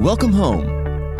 Welcome home.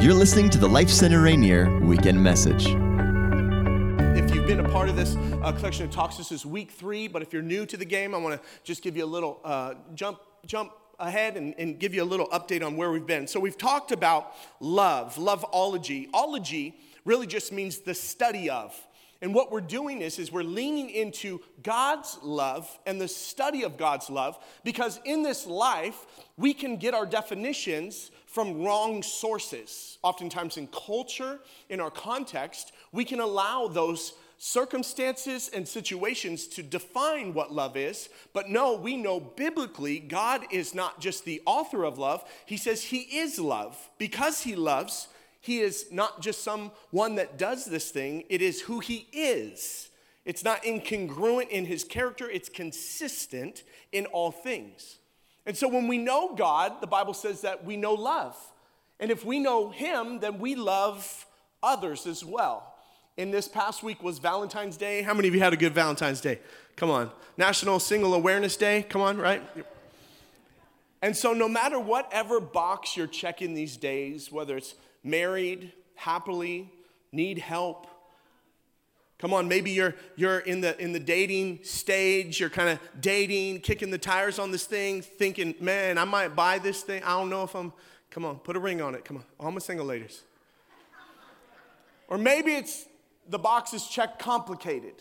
You're listening to the Life Center Rainier Weekend Message. If you've been a part of this uh, collection of talks, this is week three. But if you're new to the game, I want to just give you a little uh, jump jump ahead and, and give you a little update on where we've been. So we've talked about love, loveology. Ology really just means the study of. And what we're doing is, is we're leaning into God's love and the study of God's love because in this life, we can get our definitions from wrong sources. Oftentimes in culture, in our context, we can allow those circumstances and situations to define what love is. But no, we know biblically God is not just the author of love, He says He is love. Because He loves, He is not just someone that does this thing, it is who He is. It's not incongruent in His character, it's consistent in all things. And so when we know God, the Bible says that we know love. And if we know Him, then we love others as well. In this past week was Valentine's Day. How many of you had a good Valentine's Day? Come on. National Single Awareness Day. Come on, right? And so, no matter whatever box you're checking these days, whether it's married, happily, need help, Come on, maybe you're, you're in, the, in the dating stage, you're kind of dating, kicking the tires on this thing, thinking, man, I might buy this thing. I don't know if I'm, come on, put a ring on it. Come on, all my single ladies. or maybe it's the box is checked complicated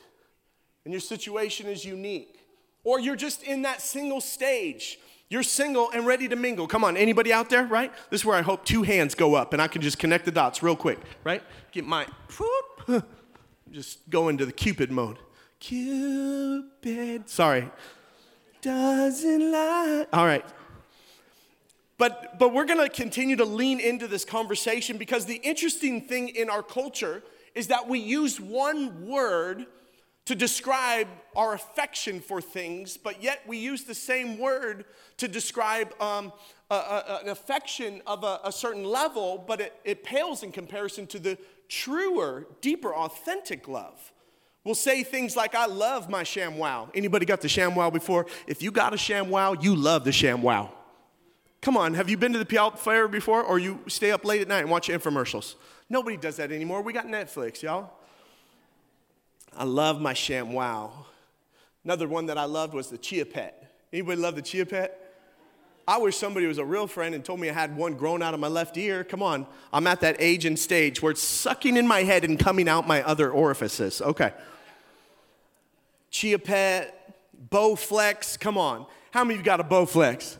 and your situation is unique. Or you're just in that single stage. You're single and ready to mingle. Come on, anybody out there, right? This is where I hope two hands go up and I can just connect the dots real quick, right? Get my, whoop, just go into the Cupid mode. Cupid. Sorry. Doesn't lie. All right. But, but we're to continue to lean into this conversation because the interesting thing in our culture is that we use one word to describe our affection for things, but yet we use the same word to describe um, a, a, an affection of a, a certain level, but it, it pales in comparison to the truer, deeper, authentic love. We'll say things like, I love my ShamWow. Anybody got the ShamWow before? If you got a ShamWow, you love the ShamWow. Come on, have you been to the Puyallup Fair before? Or you stay up late at night and watch infomercials? Nobody does that anymore. We got Netflix, y'all. I love my ShamWow. Another one that I loved was the Chia Pet. Anybody love the Chia Pet? I wish somebody was a real friend and told me I had one grown out of my left ear. Come on, I'm at that age and stage where it's sucking in my head and coming out my other orifices. Okay. Chia Pet, Bowflex, come on. How many of you got a Bowflex?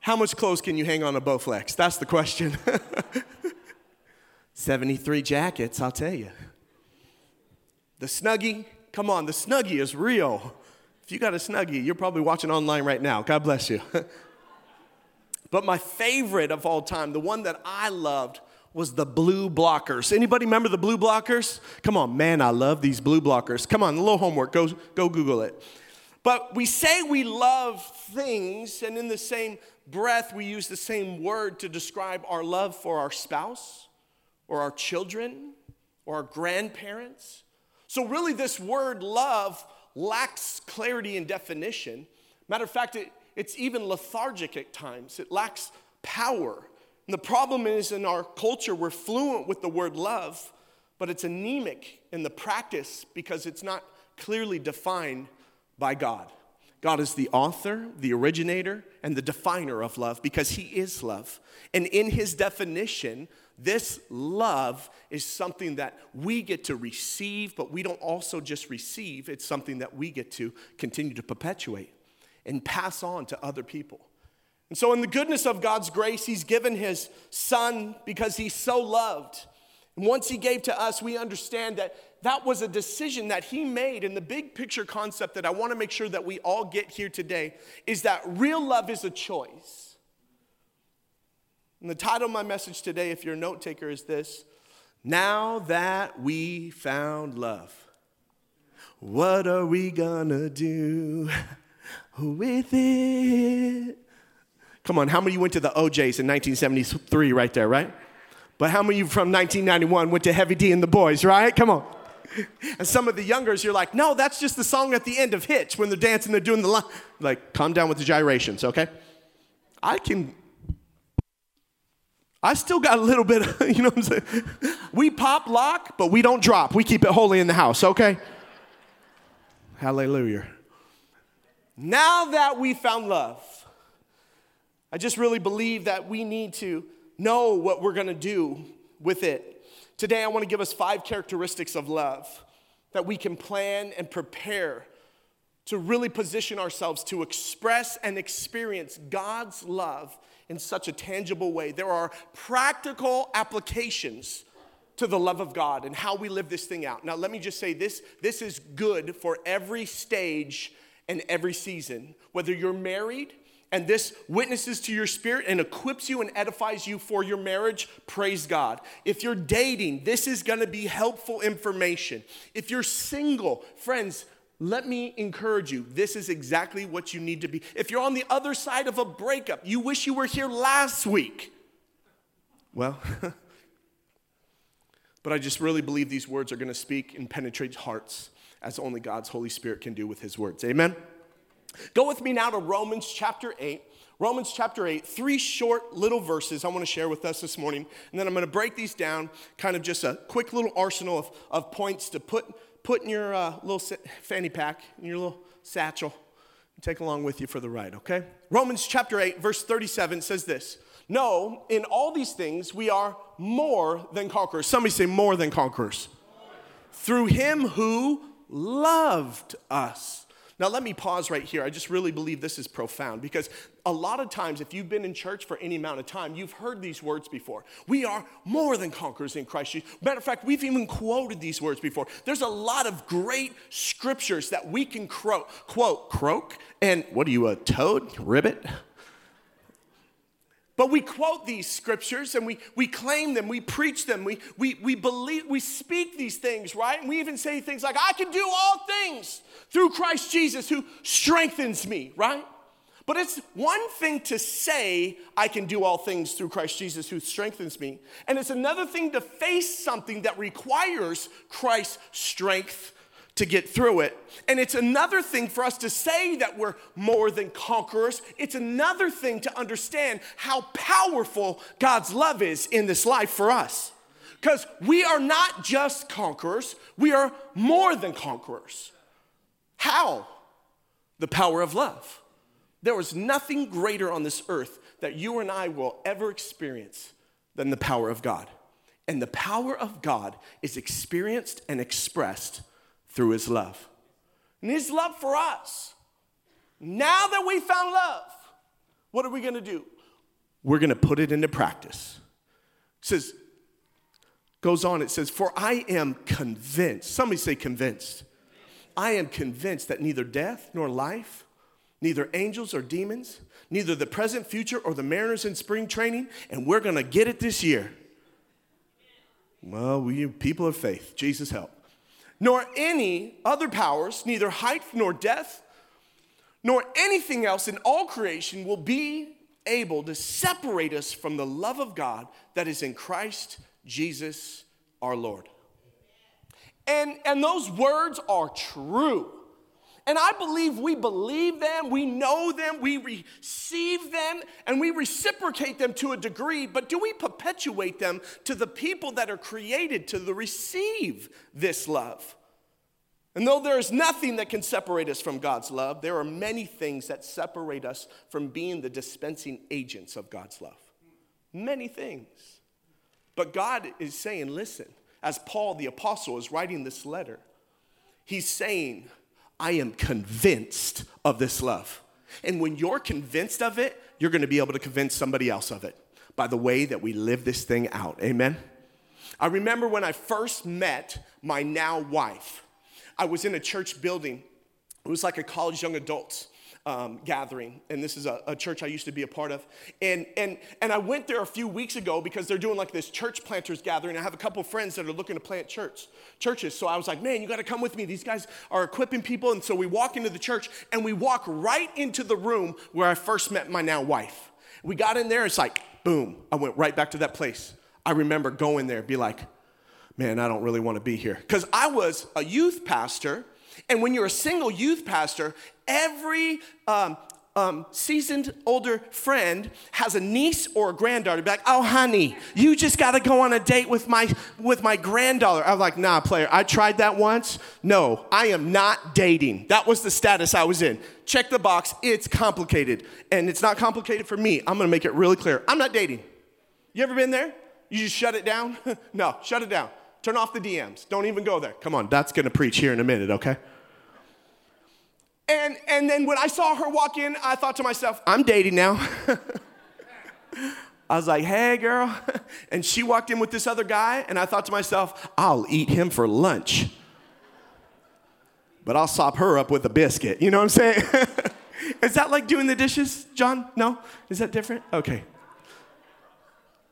How much clothes can you hang on a Bowflex? That's the question. 73 jackets, I'll tell you. The Snuggie, come on, the Snuggie is real. If you got a Snuggie, you're probably watching online right now. God bless you. but my favorite of all time, the one that I loved, was the blue blockers. Anybody remember the blue blockers? Come on, man, I love these blue blockers. Come on, a little homework, go, go Google it. But we say we love things, and in the same breath, we use the same word to describe our love for our spouse, or our children, or our grandparents. So, really, this word love lacks clarity and definition. Matter of fact, it, it's even lethargic at times, it lacks power. And the problem is in our culture, we're fluent with the word love, but it's anemic in the practice because it's not clearly defined by God. God is the author, the originator, and the definer of love because He is love. And in His definition, this love is something that we get to receive, but we don't also just receive, it's something that we get to continue to perpetuate and pass on to other people. And so, in the goodness of God's grace, He's given His Son because He's so loved. And once He gave to us, we understand that that was a decision that He made. And the big picture concept that I want to make sure that we all get here today is that real love is a choice. And the title of my message today, if you're a note taker, is this Now that we found love, what are we gonna do with it? Come on, how many of you went to the O'Jays in 1973 right there, right? But how many of you from 1991 went to Heavy D and the Boyz, right? Come on. And some of the youngers, you're like, no, that's just the song at the end of Hitch when they're dancing, they're doing the line. Like, calm down with the gyrations, okay? I can, I still got a little bit, of, you know what I'm saying? We pop lock, but we don't drop. We keep it holy in the house, okay? Hallelujah. Now that we found love, I just really believe that we need to know what we're gonna do with it. Today, I wanna give us five characteristics of love that we can plan and prepare to really position ourselves to express and experience God's love in such a tangible way. There are practical applications to the love of God and how we live this thing out. Now, let me just say this this is good for every stage and every season. Whether you're married, and this witnesses to your spirit and equips you and edifies you for your marriage, praise God. If you're dating, this is gonna be helpful information. If you're single, friends, let me encourage you. This is exactly what you need to be. If you're on the other side of a breakup, you wish you were here last week. Well, but I just really believe these words are going to speak and penetrate hearts as only God's Holy Spirit can do with his words. Amen. Go with me now to Romans chapter 8. Romans chapter 8, three short little verses I want to share with us this morning. And then I'm going to break these down, kind of just a quick little arsenal of, of points to put, put in your uh, little fanny pack, in your little satchel, and take along with you for the ride, okay? Romans chapter 8, verse 37 says this No, in all these things we are more than conquerors. Somebody say, more than conquerors. More. Through him who loved us. Now, let me pause right here. I just really believe this is profound because a lot of times, if you've been in church for any amount of time, you've heard these words before. We are more than conquerors in Christ Jesus. Matter of fact, we've even quoted these words before. There's a lot of great scriptures that we can quote, quote, croak, and what are you, a toad? Ribbit? But we quote these scriptures and we, we claim them, we preach them, we, we, we believe, we speak these things, right? And we even say things like, I can do all things through Christ Jesus who strengthens me, right? But it's one thing to say, I can do all things through Christ Jesus who strengthens me. And it's another thing to face something that requires Christ's strength to get through it. And it's another thing for us to say that we're more than conquerors. It's another thing to understand how powerful God's love is in this life for us. Because we are not just conquerors, we are more than conquerors. How? The power of love. There is nothing greater on this earth that you and I will ever experience than the power of God. And the power of God is experienced and expressed through his love. And his love for us. Now that we found love, what are we gonna do? We're gonna put it into practice. It says, goes on, it says, For I am convinced, somebody say convinced. I am convinced that neither death nor life, neither angels or demons, neither the present, future, or the mariners in spring training, and we're gonna get it this year. Well, we people of faith, Jesus help nor any other powers, neither height nor depth, nor anything else in all creation will be able to separate us from the love of God that is in Christ Jesus our Lord. And, and those words are true. And I believe we believe them, we know them, we receive them, and we reciprocate them to a degree, but do we perpetuate them to the people that are created to receive this love? And though there is nothing that can separate us from God's love, there are many things that separate us from being the dispensing agents of God's love. Many things. But God is saying, listen, as Paul the apostle is writing this letter, he's saying, I am convinced of this love. And when you're convinced of it, you're gonna be able to convince somebody else of it by the way that we live this thing out. Amen? I remember when I first met my now wife, I was in a church building. It was like a college young adults um, gathering, and this is a, a, church I used to be a part of. And, and, and I went there a few weeks ago because they're doing like this church planters gathering. I have a couple friends that are looking to plant church churches. So I was like, man, you got to come with me. These guys are equipping people. And so we walk into the church, and we walk right into the room where I first met my now wife. We got in there, it's like, boom, I went right back to that place. I remember going there, be like, man, I don't really want to be here. Because I was a youth pastor, and when you're a single youth pastor, every um, um, seasoned older friend has a niece or a granddaughter, be like, "Oh, honey, you just got to go on a date with my with my granddaughter." I'm like, "Nah, player. I tried that once. No, I am not dating. That was the status I was in. Check the box. It's complicated, and it's not complicated for me. I'm gonna make it really clear. I'm not dating. You ever been there? You just shut it down? no, shut it down. Turn off the DMs. Don't even go there. Come on, that's gonna preach here in a minute, okay?" And, and then when I saw her walk in, I thought to myself, I'm dating now. I was like, hey, girl. And she walked in with this other guy, and I thought to myself, I'll eat him for lunch. But I'll sop her up with a biscuit. You know what I'm saying? Is that like doing the dishes, John? No? Is that different? Okay.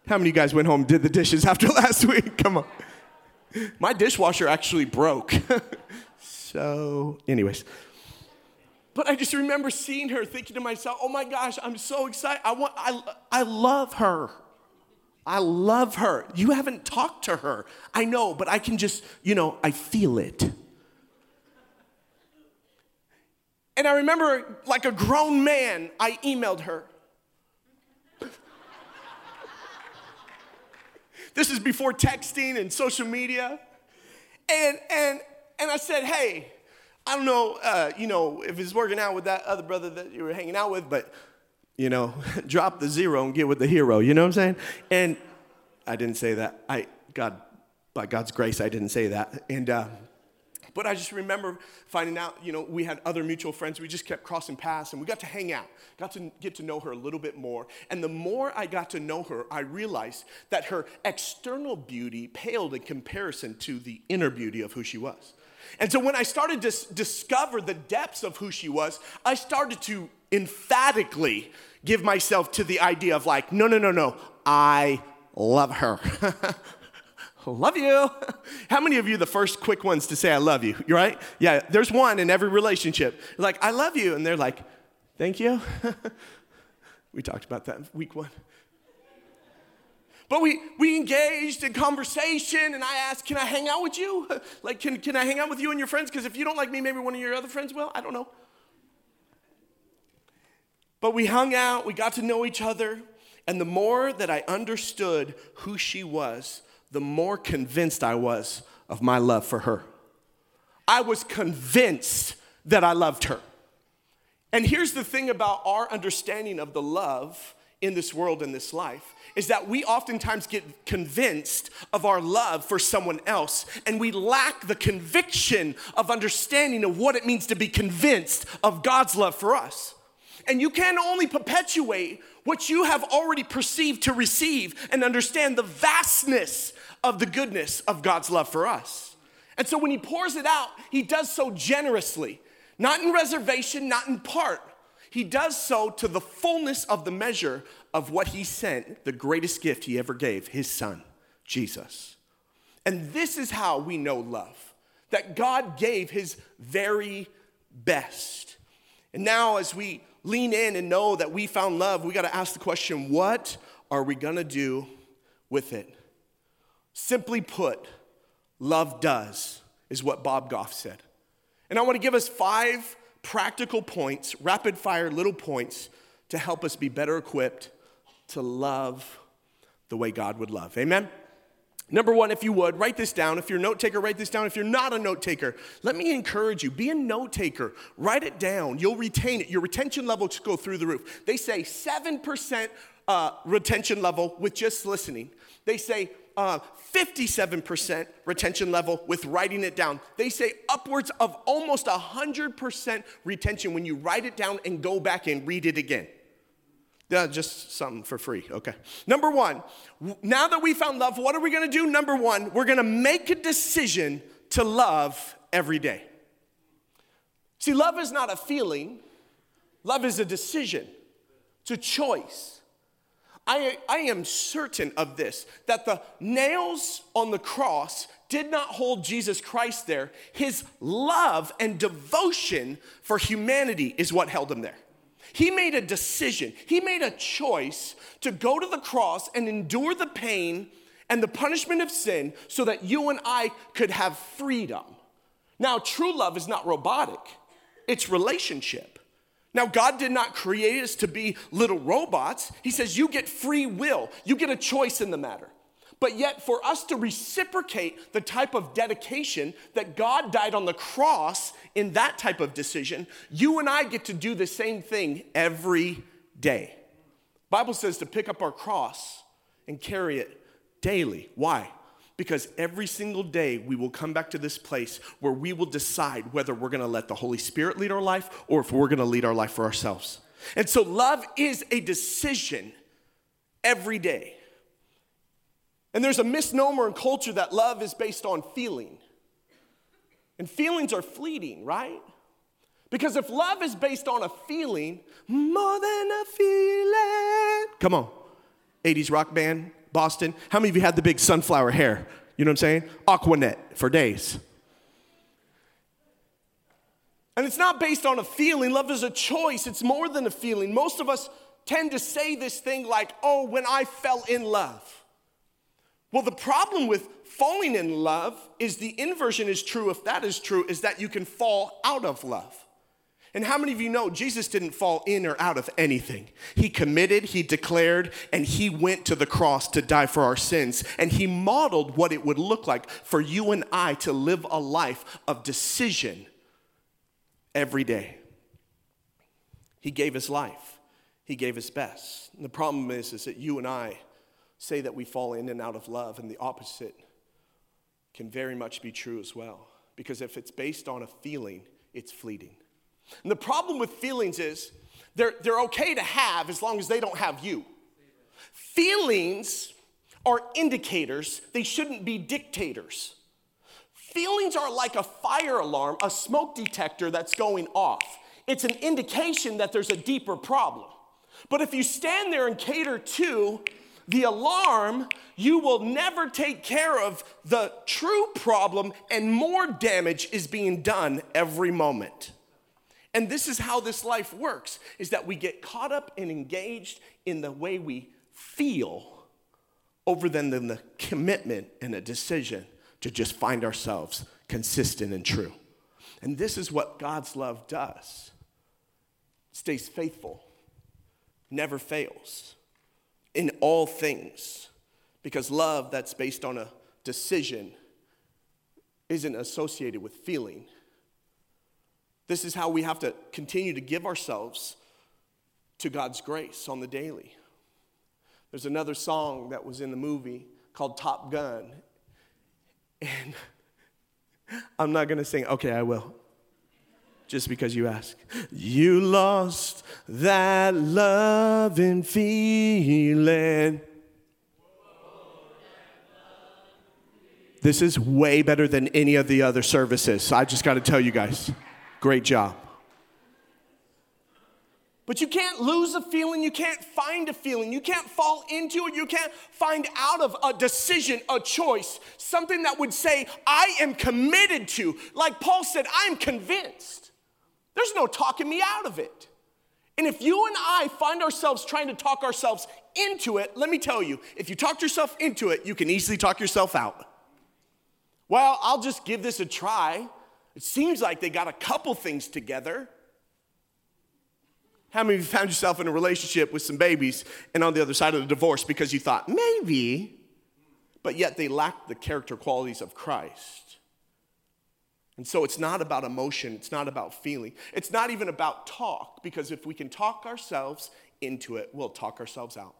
How many of you guys went home and did the dishes after last week? Come on. My dishwasher actually broke. so, anyways. But I just remember seeing her, thinking to myself, oh my gosh, I'm so excited. I, want, I, I love her. I love her. You haven't talked to her. I know, but I can just, you know, I feel it. And I remember, like a grown man, I emailed her. this is before texting and social media. And, and, and I said, hey, I don't know, uh, you know, if it's working out with that other brother that you were hanging out with, but, you know, drop the zero and get with the hero. You know what I'm saying? And I didn't say that. I, God, by God's grace, I didn't say that. And, uh, but I just remember finding out, you know, we had other mutual friends. We just kept crossing paths and we got to hang out, got to get to know her a little bit more. And the more I got to know her, I realized that her external beauty paled in comparison to the inner beauty of who she was. And so when I started to discover the depths of who she was, I started to emphatically give myself to the idea of like, no, no, no, no, I love her. love you. How many of you the first quick ones to say I love you? Right? Yeah, there's one in every relationship. Like, I love you. And they're like, thank you. we talked about that week one. But we, we engaged in conversation, and I asked, Can I hang out with you? like, can, can I hang out with you and your friends? Because if you don't like me, maybe one of your other friends will. I don't know. But we hung out, we got to know each other, and the more that I understood who she was, the more convinced I was of my love for her. I was convinced that I loved her. And here's the thing about our understanding of the love in this world, in this life, is that we oftentimes get convinced of our love for someone else, and we lack the conviction of understanding of what it means to be convinced of God's love for us. And you can only perpetuate what you have already perceived to receive and understand the vastness of the goodness of God's love for us. And so when He pours it out, He does so generously, not in reservation, not in part he does so to the fullness of the measure of what he sent, the greatest gift he ever gave, his son, Jesus. And this is how we know love that God gave his very best. And now, as we lean in and know that we found love, we got to ask the question what are we going to do with it? Simply put, love does, is what Bob Goff said. And I want to give us five practical points, rapid fire little points to help us be better equipped to love the way God would love. Amen? Number one, if you would, write this down. If you're a note taker, write this down. If you're not a note taker, let me encourage you be a note taker. Write it down. You'll retain it. Your retention level will go through the roof. They say 7% uh, retention level with just listening. They say uh, 57% retention level with writing it down. They say upwards of almost 100% retention when you write it down and go back and read it again. Yeah, just something for free. Okay. Number one, now that we found love, what are we gonna do? Number one, we're gonna make a decision to love every day. See, love is not a feeling, love is a decision, it's a choice. I, I am certain of this that the nails on the cross did not hold Jesus Christ there. His love and devotion for humanity is what held him there. He made a decision, he made a choice to go to the cross and endure the pain and the punishment of sin so that you and I could have freedom. Now, true love is not robotic, it's relationship. Now, God did not create us to be little robots. He says you get free will, you get a choice in the matter. But yet, for us to reciprocate the type of dedication that God died on the cross in that type of decision, you and I get to do the same thing every day. Bible says to pick up our cross and carry it daily. Why? Because every single day we will come back to this place where we will decide whether we're gonna let the Holy Spirit lead our life or if we're gonna lead our life for ourselves. And so love is a decision every day. And there's a misnomer in culture that love is based on feeling. And feelings are fleeting, right? Because if love is based on a feeling, more than a feeling. Come on. 80s rock band, Boston. How many of you had the big sunflower hair? You know what I'm saying? Aqua Net for days. And it's not based on a feeling. Love is a choice, it's more than a feeling. Most of us tend to say this thing like, oh, when I fell in love. Well, the problem with falling in love is the inversion is true, if that is true, is that you can fall out of love. And how many of you know Jesus didn't fall in or out of anything? He committed, he declared, and he went to the cross to die for our sins. And he modeled what it would look like for you and I to live a life of decision every day. He gave his life, he gave his best. And the problem is, is that you and I, say that we fall in and out of love, and the opposite can very much be true as well. Because if it's based on a feeling, it's fleeting. And the problem with feelings is they're, they're okay to have as long as they don't have you. Feelings are indicators, they shouldn't be dictators. Feelings are like a fire alarm, a smoke detector that's going off. It's an indication that there's a deeper problem. But if you stand there and cater to the alarm, you will never take care of the true problem, and more damage is being done every moment. And this is how this life works is that we get caught up and engaged in the way we feel over than the commitment and a decision to just find ourselves consistent and true. And this is what God's love does. Stays faithful, never fails in all things. Because love that's based on a decision isn't associated with feeling. This is how we have to continue to give ourselves to God's grace on the daily. There's another song that was in the movie called Top Gun. And I'm not going to sing, okay, I will just because you ask. You lost that loving feeling. This is way better than any of the other services. I just got to tell you guys, great job. But you can't lose a feeling, you can't find a feeling, you can't fall into it, you can't find out of a decision, a choice, something that would say, I am committed to. Like Paul said, I am convinced. There's no talking me out of it. And if you and I find ourselves trying to talk ourselves into it, let me tell you, if you talk yourself into it, you can easily talk yourself out. Well, I'll just give this a try. It seems like they got a couple things together. How many of you found yourself in a relationship with some babies and on the other side of the divorce because you thought, maybe, but yet they lacked the character qualities of Christ? And so it's not about emotion, it's not about feeling, it's not even about talk, because if we can talk ourselves into it, we'll talk ourselves out.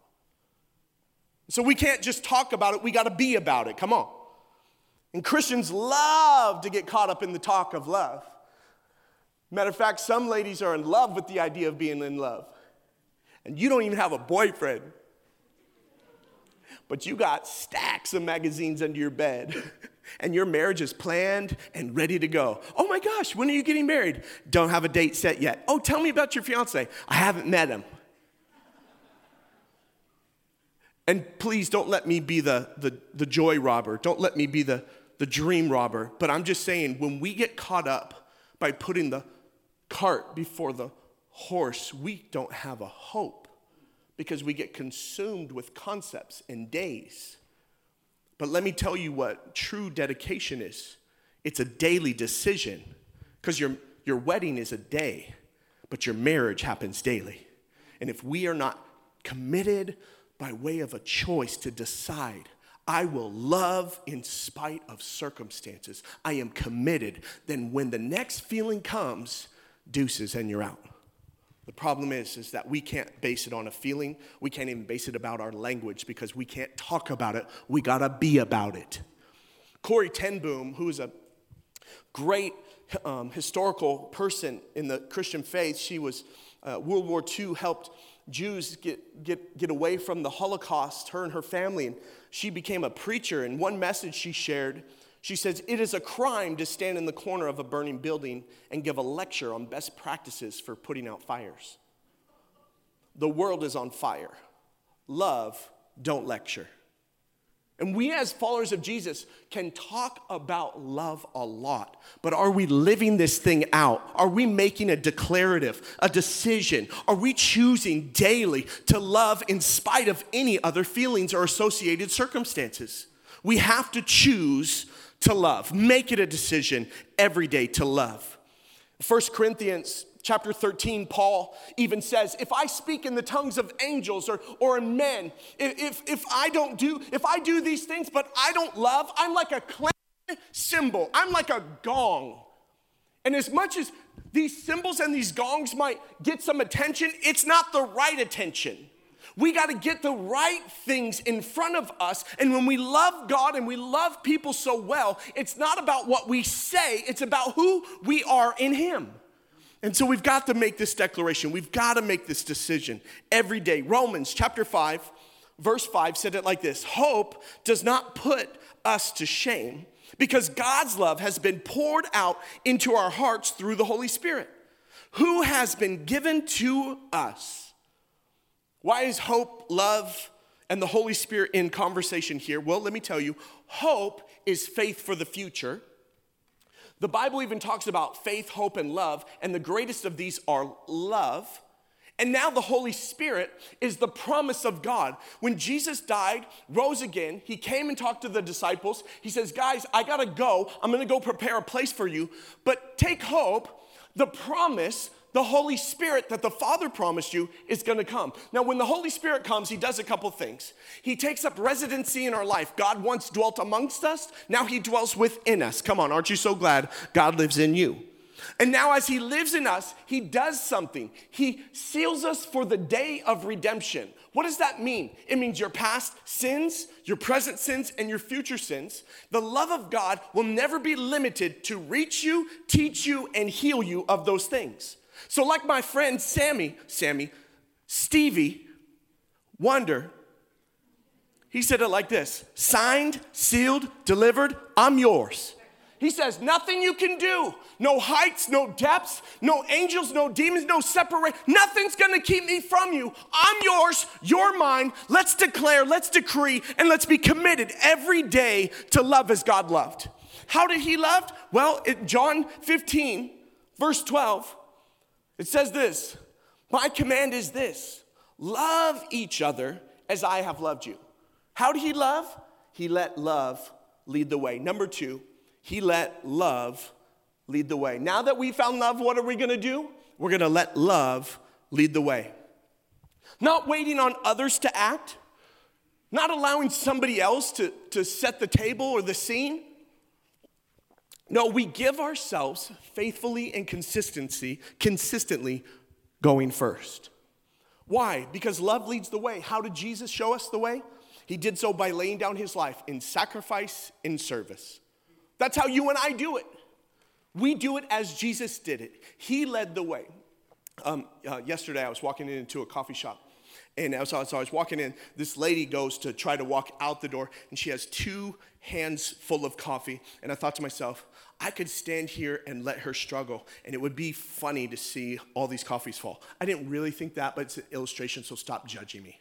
So we can't just talk about it, we got to be about it. Come on. And Christians love to get caught up in the talk of love. Matter of fact, some ladies are in love with the idea of being in love. And you don't even have a boyfriend, but you got stacks of magazines under your bed. and your marriage is planned and ready to go. Oh my gosh, when are you getting married? Don't have a date set yet. Oh, tell me about your fiance. I haven't met him. And please don't let me be the, the, the joy robber. Don't let me be the, the dream robber. But I'm just saying, when we get caught up by putting the cart before the horse, we don't have a hope because we get consumed with concepts and days. But let me tell you what true dedication is it's a daily decision because your, your wedding is a day, but your marriage happens daily. And if we are not committed by way of a choice to decide, I will love in spite of circumstances, I am committed, then when the next feeling comes, deuces and you're out. The problem is, is that we can't base it on a feeling. We can't even base it about our language because we can't talk about it. We gotta be about it. Corrie ten Boom, who is a great um, historical person in the Christian faith, she was uh, World War II helped Jews get, get, get away from the Holocaust, her and her family, and she became a preacher. And one message she shared she says, It is a crime to stand in the corner of a burning building and give a lecture on best practices for putting out fires. The world is on fire. Love, don't lecture. And we, as followers of Jesus, can talk about love a lot, but are we living this thing out? Are we making a declarative, a decision? Are we choosing daily to love in spite of any other feelings or associated circumstances? We have to choose to love. Make it a decision every day to love. 1 Corinthians chapter 13, Paul even says, if I speak in the tongues of angels or, or men, if, if I don't do, if I do these things, but I don't love, I'm like a clang cymbal, I'm like a gong. And as much as these cymbals and these gongs might get some attention, it's not the right attention. We got to get the right things in front of us. And when we love God and we love people so well, it's not about what we say, it's about who we are in Him. And so we've got to make this declaration. We've got to make this decision every day. Romans chapter 5, verse 5 said it like this Hope does not put us to shame because God's love has been poured out into our hearts through the Holy Spirit, who has been given to us. Why is hope, love, and the Holy Spirit in conversation here? Well, let me tell you hope is faith for the future. The Bible even talks about faith, hope, and love, and the greatest of these are love. And now the Holy Spirit is the promise of God. When Jesus died, rose again, he came and talked to the disciples. He says, Guys, I gotta go. I'm gonna go prepare a place for you. But take hope, the promise the Holy Spirit that the Father promised you is gonna come. Now, when the Holy Spirit comes, He does a couple things. He takes up residency in our life. God once dwelt amongst us, now He dwells within us. Come on, aren't you so glad God lives in you? And now, as He lives in us, He does something. He seals us for the day of redemption. What does that mean? It means your past sins, your present sins, and your future sins. The love of God will never be limited to reach you, teach you, and heal you of those things. So, like my friend Sammy, Sammy, Stevie Wonder, he said it like this signed, sealed, delivered, I'm yours. He says, Nothing you can do, no heights, no depths, no angels, no demons, no separate, nothing's gonna keep me from you. I'm yours, you're mine. Let's declare, let's decree, and let's be committed every day to love as God loved. How did he love? Well, in John 15, verse 12, it says this My command is this love each other as I have loved you. How did he love? He let love lead the way. Number two, he let love lead the way. Now that we found love, what are we gonna do? We're gonna let love lead the way. Not waiting on others to act, not allowing somebody else to, to set the table or the scene. No, we give ourselves faithfully and consistency, consistently going first. Why? Because love leads the way. How did Jesus show us the way? He did so by laying down his life in sacrifice, in service. That's how you and I do it. We do it as Jesus did it. He led the way. Um, uh, yesterday, I was walking into a coffee shop and as I, was, I was walking in, this lady goes to try to walk out the door, and she has two hands full of coffee. And I thought to myself, I could stand here and let her struggle, and it would be funny to see all these coffees fall. I didn't really think that, but it's an illustration, so stop judging me.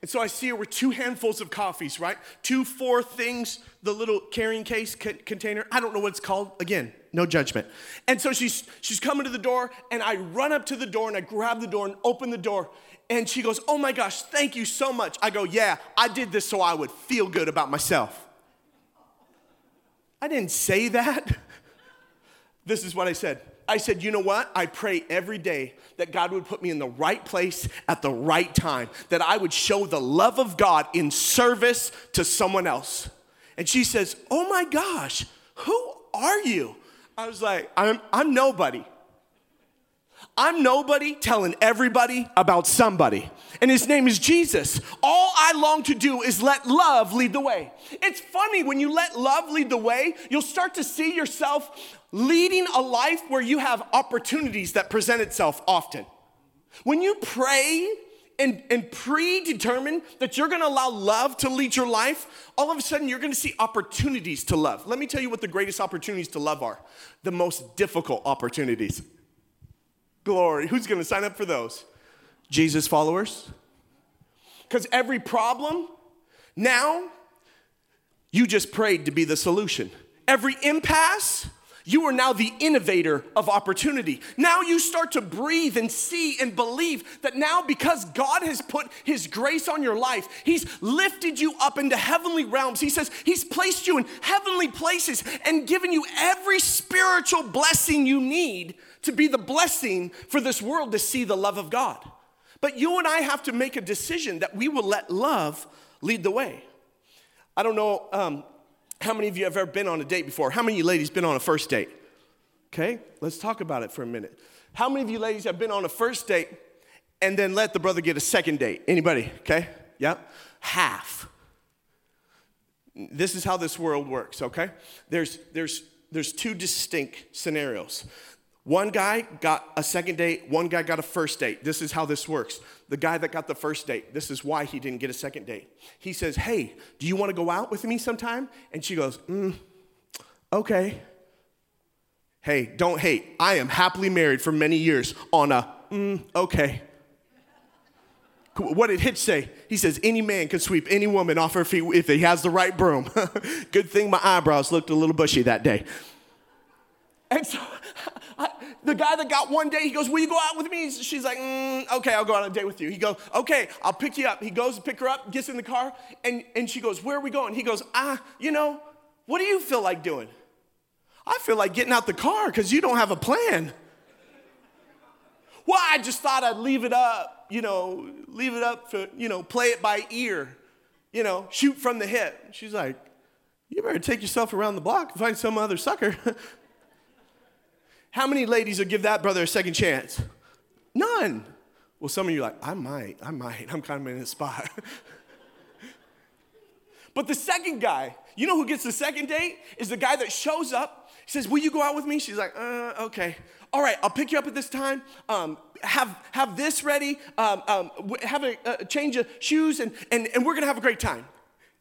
And so I see her with two handfuls of coffees, right? Two, four things, the little carrying case container. I don't know what it's called. Again, no judgment. And so she's she's coming to the door, and I run up to the door and I grab the door and open the door. And she goes, Oh my gosh, thank you so much. I go, Yeah, I did this so I would feel good about myself. I didn't say that. This is what I said I said, you know what? I pray every day that God would put me in the right place at the right time, that I would show the love of God in service to someone else. And she says, oh my gosh, who are you? I was like, I'm, I'm nobody. I'm nobody telling everybody about somebody. And his name is Jesus. All I long to do is let love lead the way. It's funny when you let love lead the way, you'll start to see yourself leading a life where you have opportunities that present itself often. When you pray and, and predetermine that you're gonna allow love to lead your life, all of a sudden you're gonna see opportunities to love. Let me tell you what the greatest opportunities to love are the most difficult opportunities. Glory. Who's going to sign up for those? Jesus followers. Because every problem, now, you just prayed to be the solution. Every impasse, you are now the innovator of opportunity. Now you start to breathe and see and believe that now, because God has put His grace on your life, He's lifted you up into heavenly realms. He says He's placed you in heavenly places and given you every spiritual blessing you need to be the blessing for this world to see the love of God. But you and I have to make a decision that we will let love lead the way. I don't know um, how many of you have ever been on a date before? How many of you ladies been on a first date? Okay, let's talk about it for a minute. How many of you ladies have been on a first date and then let the brother get a second date? Anybody? Okay, yeah, half. This is how this world works. Okay, there's there's there's two distinct scenarios. One guy got a second date, one guy got a first date. This is how this works. The guy that got the first date, this is why he didn't get a second date. He says, Hey, do you want to go out with me sometime? And she goes, mm, Okay. Hey, don't hate. I am happily married for many years on a, mm, okay. What did Hitch say? He says, Any man can sweep any woman off her feet if he has the right broom. Good thing my eyebrows looked a little bushy that day. And so the guy that got one day, he goes, Will you go out with me? She's like, mm, Okay, I'll go on a date with you. He goes, Okay, I'll pick you up. He goes to pick her up, gets in the car, and, and she goes, Where are we going? He goes, Ah, you know, what do you feel like doing? I feel like getting out the car because you don't have a plan. Well, I just thought I'd leave it up, you know, leave it up for, you know, play it by ear, you know, shoot from the hip. She's like, You better take yourself around the block and find some other sucker. How many ladies would give that brother a second chance? None. Well, some of you are like, I might, I might. I'm kind of in a spot. but the second guy, you know who gets the second date? Is the guy that shows up. Says, Will you go out with me? She's like, uh, okay. All right, I'll pick you up at this time. Um, have, have this ready. Um, um, have a, a, change of shoes, and, and, and we're gonna have a great time.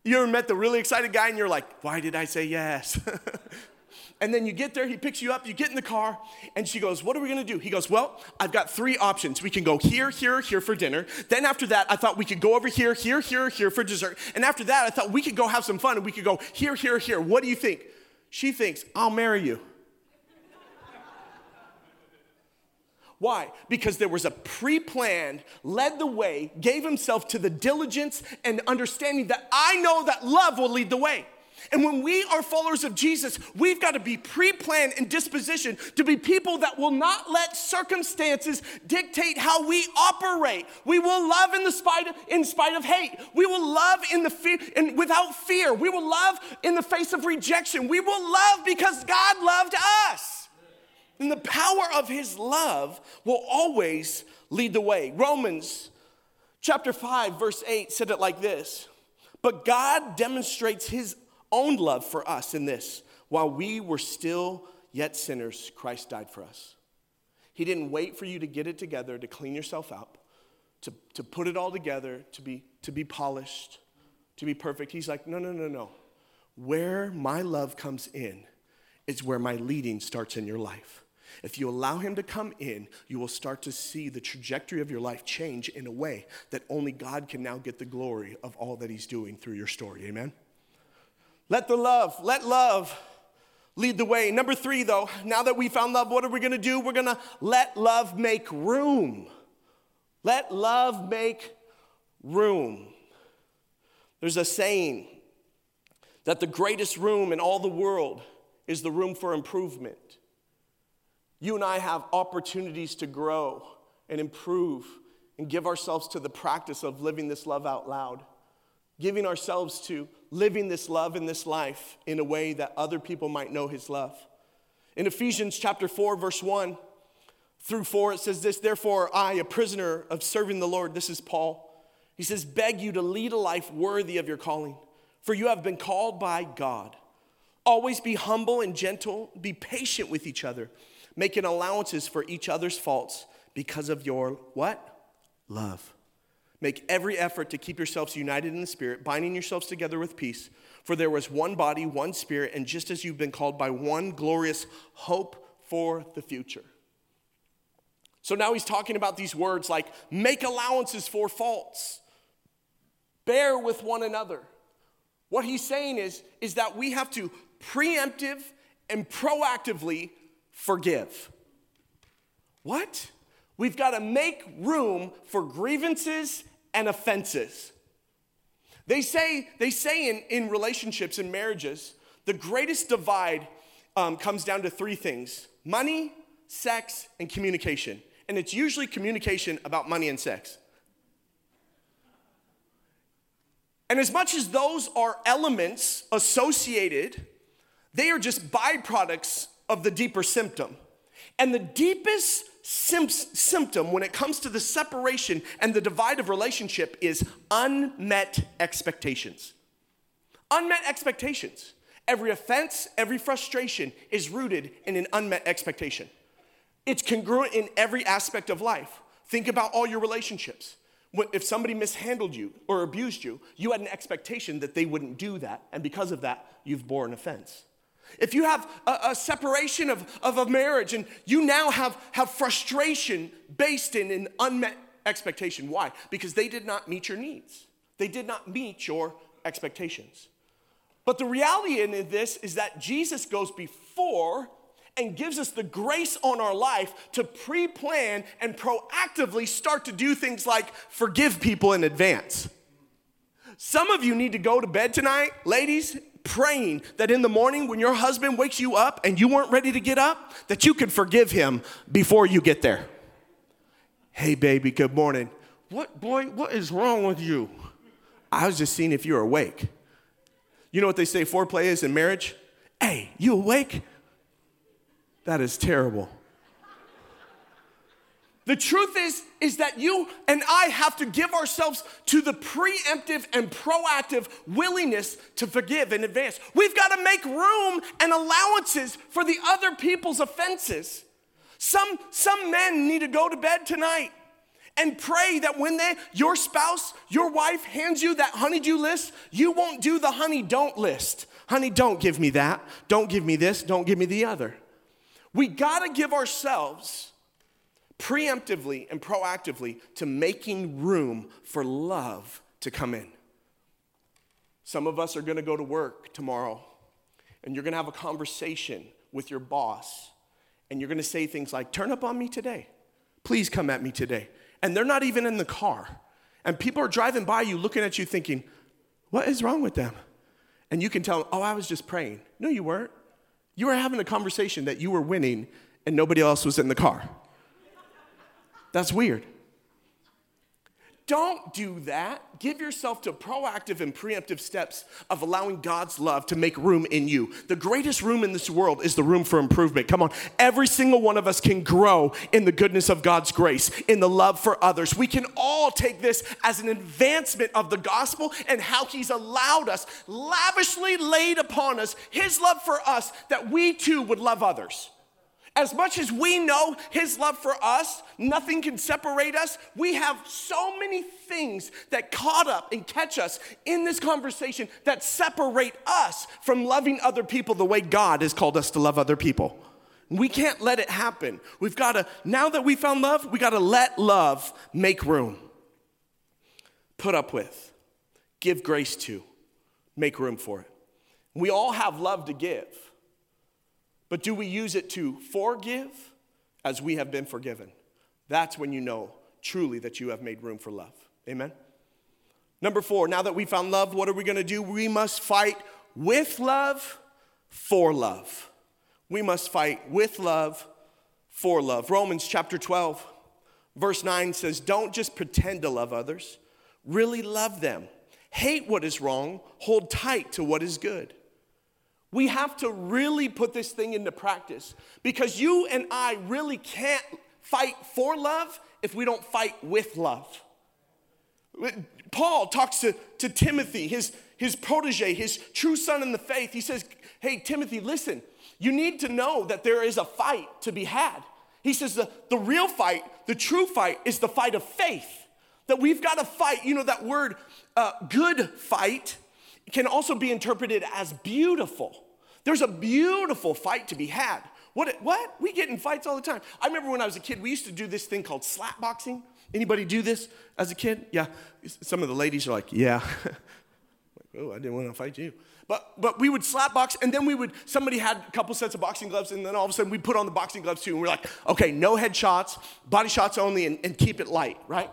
You ever met the really excited guy and you're like, Why did I say yes? And then you get there, he picks you up, you get in the car, and she goes, What are we gonna do? He goes, Well, I've got three options. We can go here, here, here for dinner. Then after that, I thought we could go over here, here, here, here for dessert. And after that, I thought we could go have some fun and we could go here, here, here. What do you think? She thinks, I'll marry you. Why? Because there was a pre planned, led the way, gave himself to the diligence and understanding that I know that love will lead the way. And when we are followers of Jesus, we've got to be pre planned and dispositioned to be people that will not let circumstances dictate how we operate. We will love in, the spite of, in spite of hate. We will love in the fear, and without fear. We will love in the face of rejection. We will love because God loved us. And the power of his love will always lead the way. Romans chapter 5, verse 8 said it like this But God demonstrates his own love for us in this while we were still yet sinners, Christ died for us. He didn't wait for you to get it together, to clean yourself up, to, to put it all together, to be, to be polished, to be perfect. He's like, no, no, no, no. Where my love comes in is where my leading starts in your life. If you allow Him to come in, you will start to see the trajectory of your life change in a way that only God can now get the glory of all that He's doing through your story. Amen? Let the love, let love lead the way. Number three, though, now that we found love, what are we gonna do? We're gonna let love make room. Let love make room. There's a saying that the greatest room in all the world is the room for improvement. You and I have opportunities to grow and improve and give ourselves to the practice of living this love out loud, giving ourselves to living this love in this life in a way that other people might know His love. In Ephesians chapter 4, verse 1 through 4, it says this Therefore, I, a prisoner of serving the Lord, this is Paul, he says, beg you to lead a life worthy of your calling, for you have been called by God. Always be humble and gentle, be patient with each other, making allowances for each other's faults because of your what? Love. Make every effort to keep yourselves united in the Spirit, binding yourselves together with peace. For there was one body, one Spirit, and just as you've been called by one glorious hope for the future. So now he's talking about these words like make allowances for faults, bear with one another. What he's saying is, is that we have to preemptive and proactively forgive. What? We've got to make room for grievances and offenses. They say, they say in, in relationships and marriages, the greatest divide um, comes down to three things money, sex, and communication. And it's usually communication about money and sex. And as much as those are elements associated, they are just byproducts of the deeper symptom. And the deepest symptom when it comes to the separation and the divide of relationship is unmet expectations. Unmet expectations. Every offense, every frustration is rooted in an unmet expectation. It's congruent in every aspect of life. Think about all your relationships. If somebody mishandled you or abused you, you had an expectation that they wouldn't do that, and because of that, you've borne offense. If you have a, a, separation of, of a marriage and you now have, have frustration based in an unmet expectation. Why? Because they did not meet your needs, they did not meet your expectations. But the reality in this is that Jesus goes before and gives us the grace on our life to pre plan and proactively start to do things like forgive people in advance. Some of you need to go to bed tonight, ladies, praying that in the morning when your husband wakes you up and you weren't ready to get up, that you can forgive him before you get there. Hey, baby, good morning. What, boy, what is wrong with you? I was just seeing if you're awake. You know what they say foreplay is in marriage? Hey, you awake? That is terrible. The truth is, is that you and I have to give ourselves to the preemptive and proactive willingness to forgive in advance. We've got to make room and allowances for the other people's offenses. Some, some men need to go to bed tonight and pray that when they, your spouse, your wife hands you that honeydew list, you won't do the honey don't list. Honey, don't give me that. Don't give me this. Don't give me the other. We got to give ourselves preemptively and proactively to making room for love to come in. Some of us are gonna go to work tomorrow and you're gonna have a conversation with your boss and you're gonna say things like, Turn up on me today. Please come at me today. And they're not even in the car. And people are driving by you looking at you thinking, What is wrong with them? And you can tell them, Oh, I was just praying. No, you weren't. You were having a conversation that you were winning and nobody else was in the car. That's weird. Don't do that. Give yourself to proactive and preemptive steps of allowing God's love to make room in you. The greatest room in this world is the room for improvement. Come on. Every single one of us can grow in the goodness of God's grace, in the love for others. We can all take this as an advancement of the gospel and how He's allowed us, lavishly laid upon us, His love for us, that we too would love others. As much as we know His love for us, nothing can separate us. We have so many things that caught up and catch us in this conversation that separate us from loving other people the way God has called us to love other people. We can't let it happen. We've got to, now that we found love, we got to let love make room. Put up with, give grace to, make room for it. We all have love to give. But do we use it to forgive as we have been forgiven? That's when you know truly that you have made room for love. Amen? Number four, now that we found love, what are we gonna do? We must fight with love for love. We must fight with love for love. Romans chapter 12, verse 9 says, Don't just pretend to love others, really love them. Hate what is wrong, hold tight to what is good. We have to really put this thing into practice because you and I really can't fight for love if we don't fight with love. Paul talks to, to Timothy, his, his protege, his true son in the faith. He says, Hey, Timothy, listen, you need to know that there is a fight to be had. He says, The, the real fight, the true fight, is the fight of faith. That we've got to fight. You know, that word uh, good fight can also be interpreted as beautiful. There's a beautiful fight to be had. What, what? We get in fights all the time. I remember when I was a kid, we used to do this thing called slap boxing. Anybody do this as a kid? Yeah. Some of the ladies are like, yeah. like, oh, I didn't want to fight you. But, but we would slap box, and then we would, somebody had a couple sets of boxing gloves, and then all of a sudden we put on the boxing gloves too, and we're like, okay, no head shots, body shots only, and, and keep it light, right?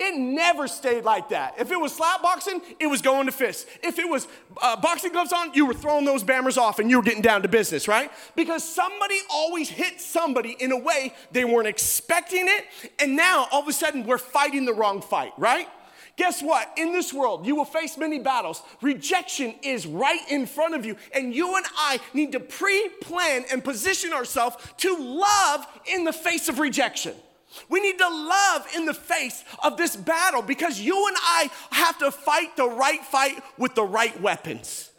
It never stayed like that. If it was slap boxing, it was going to fists. If it was uh, boxing gloves on, you were throwing those bammers off and you were getting down to business, right? Because somebody always hit somebody in a way they weren't expecting it, and now all of a sudden we're fighting the wrong fight, right? Guess what? In this world, you will face many battles. Rejection is right in front of you, and you and I need to pre plan and position ourselves to love in the face of rejection. We need to love in the face of this battle because you and I have to fight the right fight with the right weapons.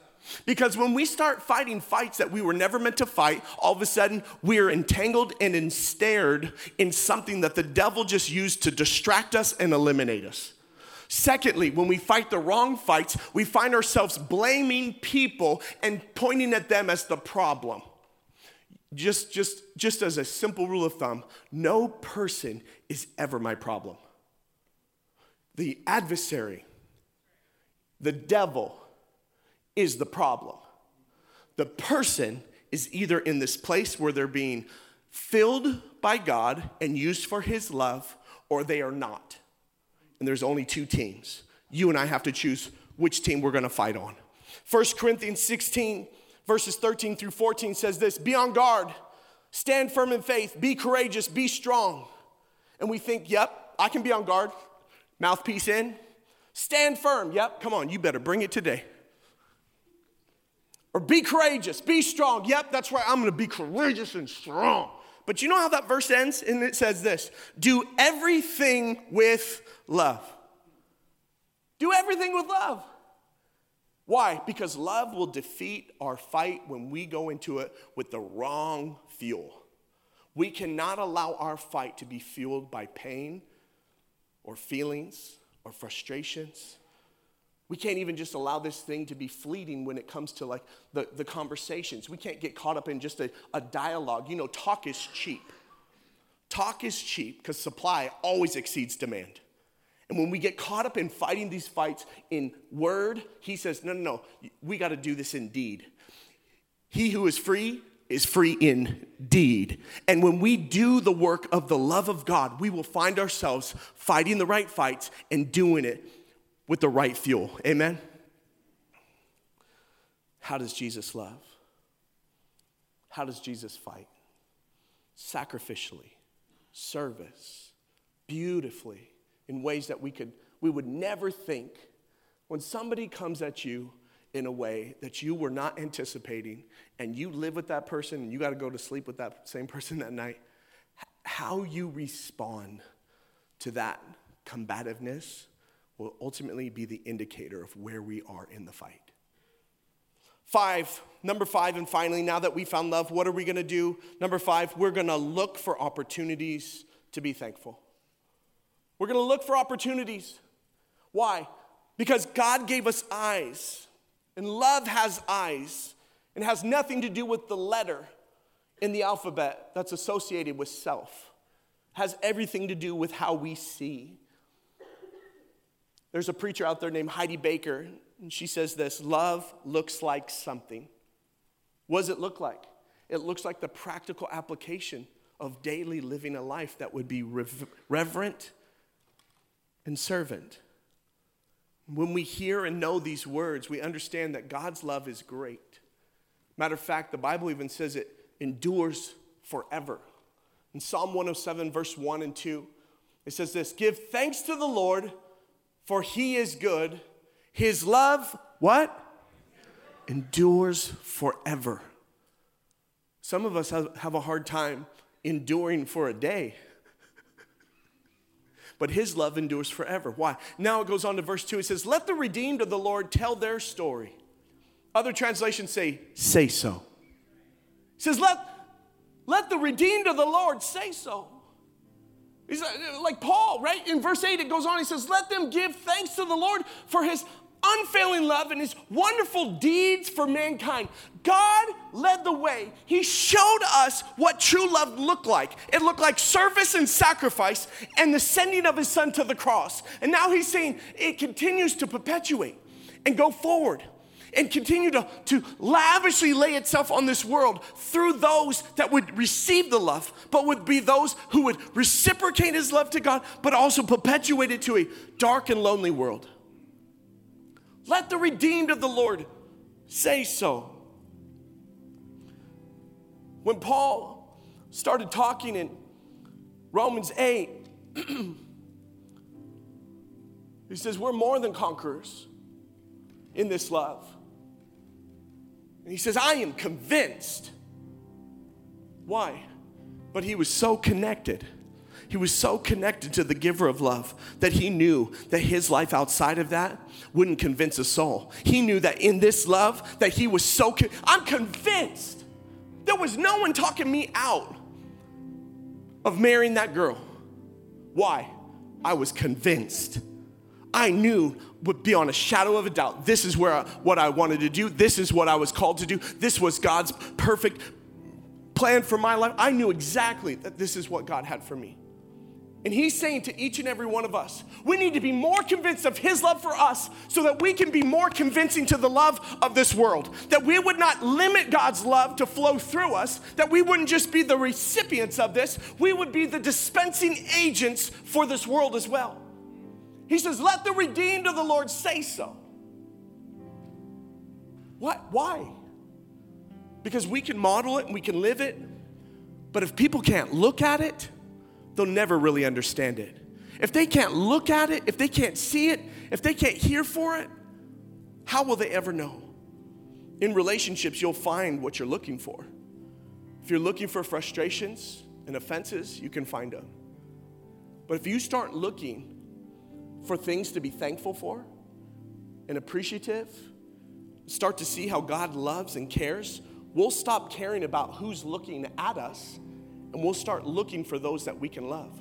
Because when we start fighting fights that we were never meant to fight, all of a sudden we're entangled and ensnared in something that the devil just used to distract us and eliminate us. Secondly, when we fight the wrong fights, we find ourselves blaming people and pointing at them as the problem just, just, just as a simple rule of thumb, no person is ever my problem. The adversary, the devil, is the problem. The person is either in this place where they're being filled by God and used for his love, or they are not. And there's only two teams. You and I have to choose which team we're gonna fight on. 1 Corinthians 16 verses 13 through 14 says this Be on guard, stand firm in faith, be courageous, be strong. And we think, Yep, I can be on guard. Mouthpiece in. Stand firm. Yep, come on, you better bring it today. Or be courageous, be strong. Yep, that's right, I'm gonna be courageous and strong. But you know how that verse ends? And it says this do everything with love. Do everything with love. Why? Because love will defeat our fight when we go into it with the wrong fuel. We cannot allow our fight to be fueled by pain or feelings or frustrations. We can't even just allow this thing to be fleeting when it comes to like the, the conversations. We can't get caught up in just a, a dialogue. You know, talk is cheap. Talk is cheap because supply always exceeds demand. And when we get caught up in fighting these fights in word, he says, no, no, no, we got to do this in deed. He who is free is free indeed. And when we do the work of the love of God, we will find ourselves fighting the right fights and doing it with the right fuel. Amen? How does Jesus love? How does Jesus fight? Sacrificially, service, beautifully in ways that we could we would never think when somebody comes at you in a way that you were not anticipating and you live with that person and you got to go to sleep with that same person that night how you respond to that combativeness will ultimately be the indicator of where we are in the fight Five, number five, and finally, now that we found love, what are we gonna do? Number five, we're gonna look for opportunities to be thankful. We're going to look for opportunities. Why? Because God gave us eyes, and love has eyes, and has nothing to do with the letter in the alphabet that's associated with self. Has everything to do with how we see. There's a preacher out there named Heidi Baker, and she says this love looks like something. What does it look like? It looks like the practical application of daily living a life that would be rev- reverent and servant. When we hear and know these words, we understand that God's love is great. Matter of fact, the Bible even says it endures forever. In Psalm 107, verse 1 and 2, it says this Give thanks to the Lord, for he is good. His love, what? Endures forever. Some of us have a hard time enduring for a day. But his love endures forever. Why? Now it goes on to verse 2. It says, Let the redeemed of the Lord tell their story. Other translations say, Say so. It says, Let, let the redeemed of the Lord say so. He's uh, like Paul, right? In verse 8, it goes on, he says, Let them give thanks to the Lord for his unfailing love and his wonderful deeds for mankind. God led the way. He showed us what true love looked like. It looked like service and sacrifice and the sending of his son to the cross. And now he's saying it continues to perpetuate and go forward and continue to, to lavishly lay itself on this world through those that would receive the love, but would be those who would reciprocate his love to God, but also perpetuate it to a dark and lonely world. Let the redeemed of the Lord say so. When Paul started talking in Romans 8, he says, We're more than conquerors in this love. And he says, I am convinced. Why? But he was so connected. He was so connected to the giver of love that he knew that his life outside of that wouldn't convince a soul. He knew that in this love that he was so con- I'm convinced. There was no one talking me out of marrying that girl. Why? I was convinced. I knew would be on a shadow of a doubt. This is where I, what I wanted to do. This is what I was called to do. This was God's perfect plan for my life. I knew exactly that this is what God had for me. And he's saying to each and every one of us, we need to be more convinced of his love for us so that we can be more convincing to the love of this world. That we would not limit God's love to flow through us, that we wouldn't just be the recipients of this, we would be the dispensing agents for this world as well. He says, Let the redeemed of the Lord say so. What? Why? Because we can model it and we can live it, but if people can't look at it, they'll never really understand it. If they can't look at it, if they can't see it, if they can't hear for it, how will they ever know? In relationships, you'll find what you're looking for. If you're looking for frustrations and offenses, you can find them. But if you start looking for things to be thankful for and appreciative, start to see how God loves and cares, we'll stop caring about who's looking at us and we'll start looking for those that we can love.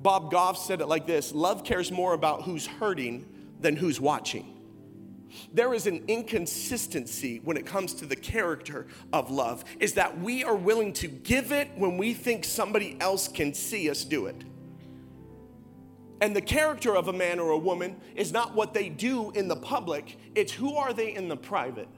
Bob Goff said it like this love cares more about who's hurting than who's watching. There is an inconsistency when it comes to the character of love, is that we are willing to give it when we think somebody else can see us do it. And the character of a man or a woman is not what they do in the public, it's who are they in the private.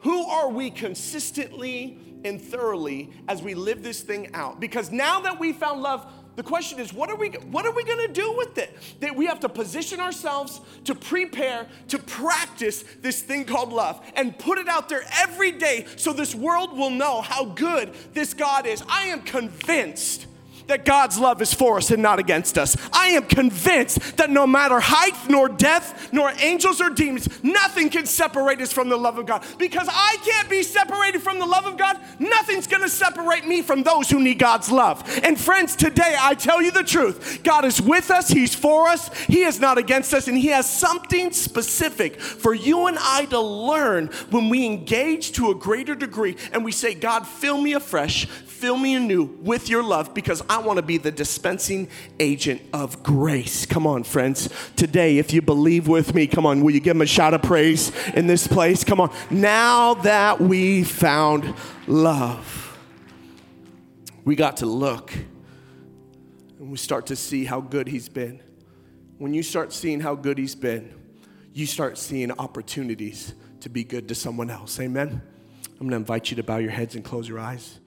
Who are we consistently and thoroughly as we live this thing out? Because now that we found love, the question is, what are we, what are we gonna do with it? That we have to position ourselves to prepare, to practice this thing called love and put it out there every day so this world will know how good this God is. I am convinced that God's love is for us and not against us. I am convinced that no matter height, nor depth, nor angels or demons, nothing can separate us from the love of God. Because I can't be separated from the love of God, nothing's gonna separate me from those who need God's love. And friends, today I tell you the truth God is with us, He's for us, He is not against us, and He has something specific for you and I to learn when we engage to a greater degree and we say, God, fill me afresh, fill me anew with your love because I want to be the dispensing agent of grace. Come on, friends. Today, if you believe with me, come on, will you give him a shout of praise in this place? Come on. Now that we found love, we got to look and we start to see how good he's been. When you start seeing how good he's been, you start seeing opportunities to be good to someone else. Amen. I'm going to invite you to bow your heads and close your eyes.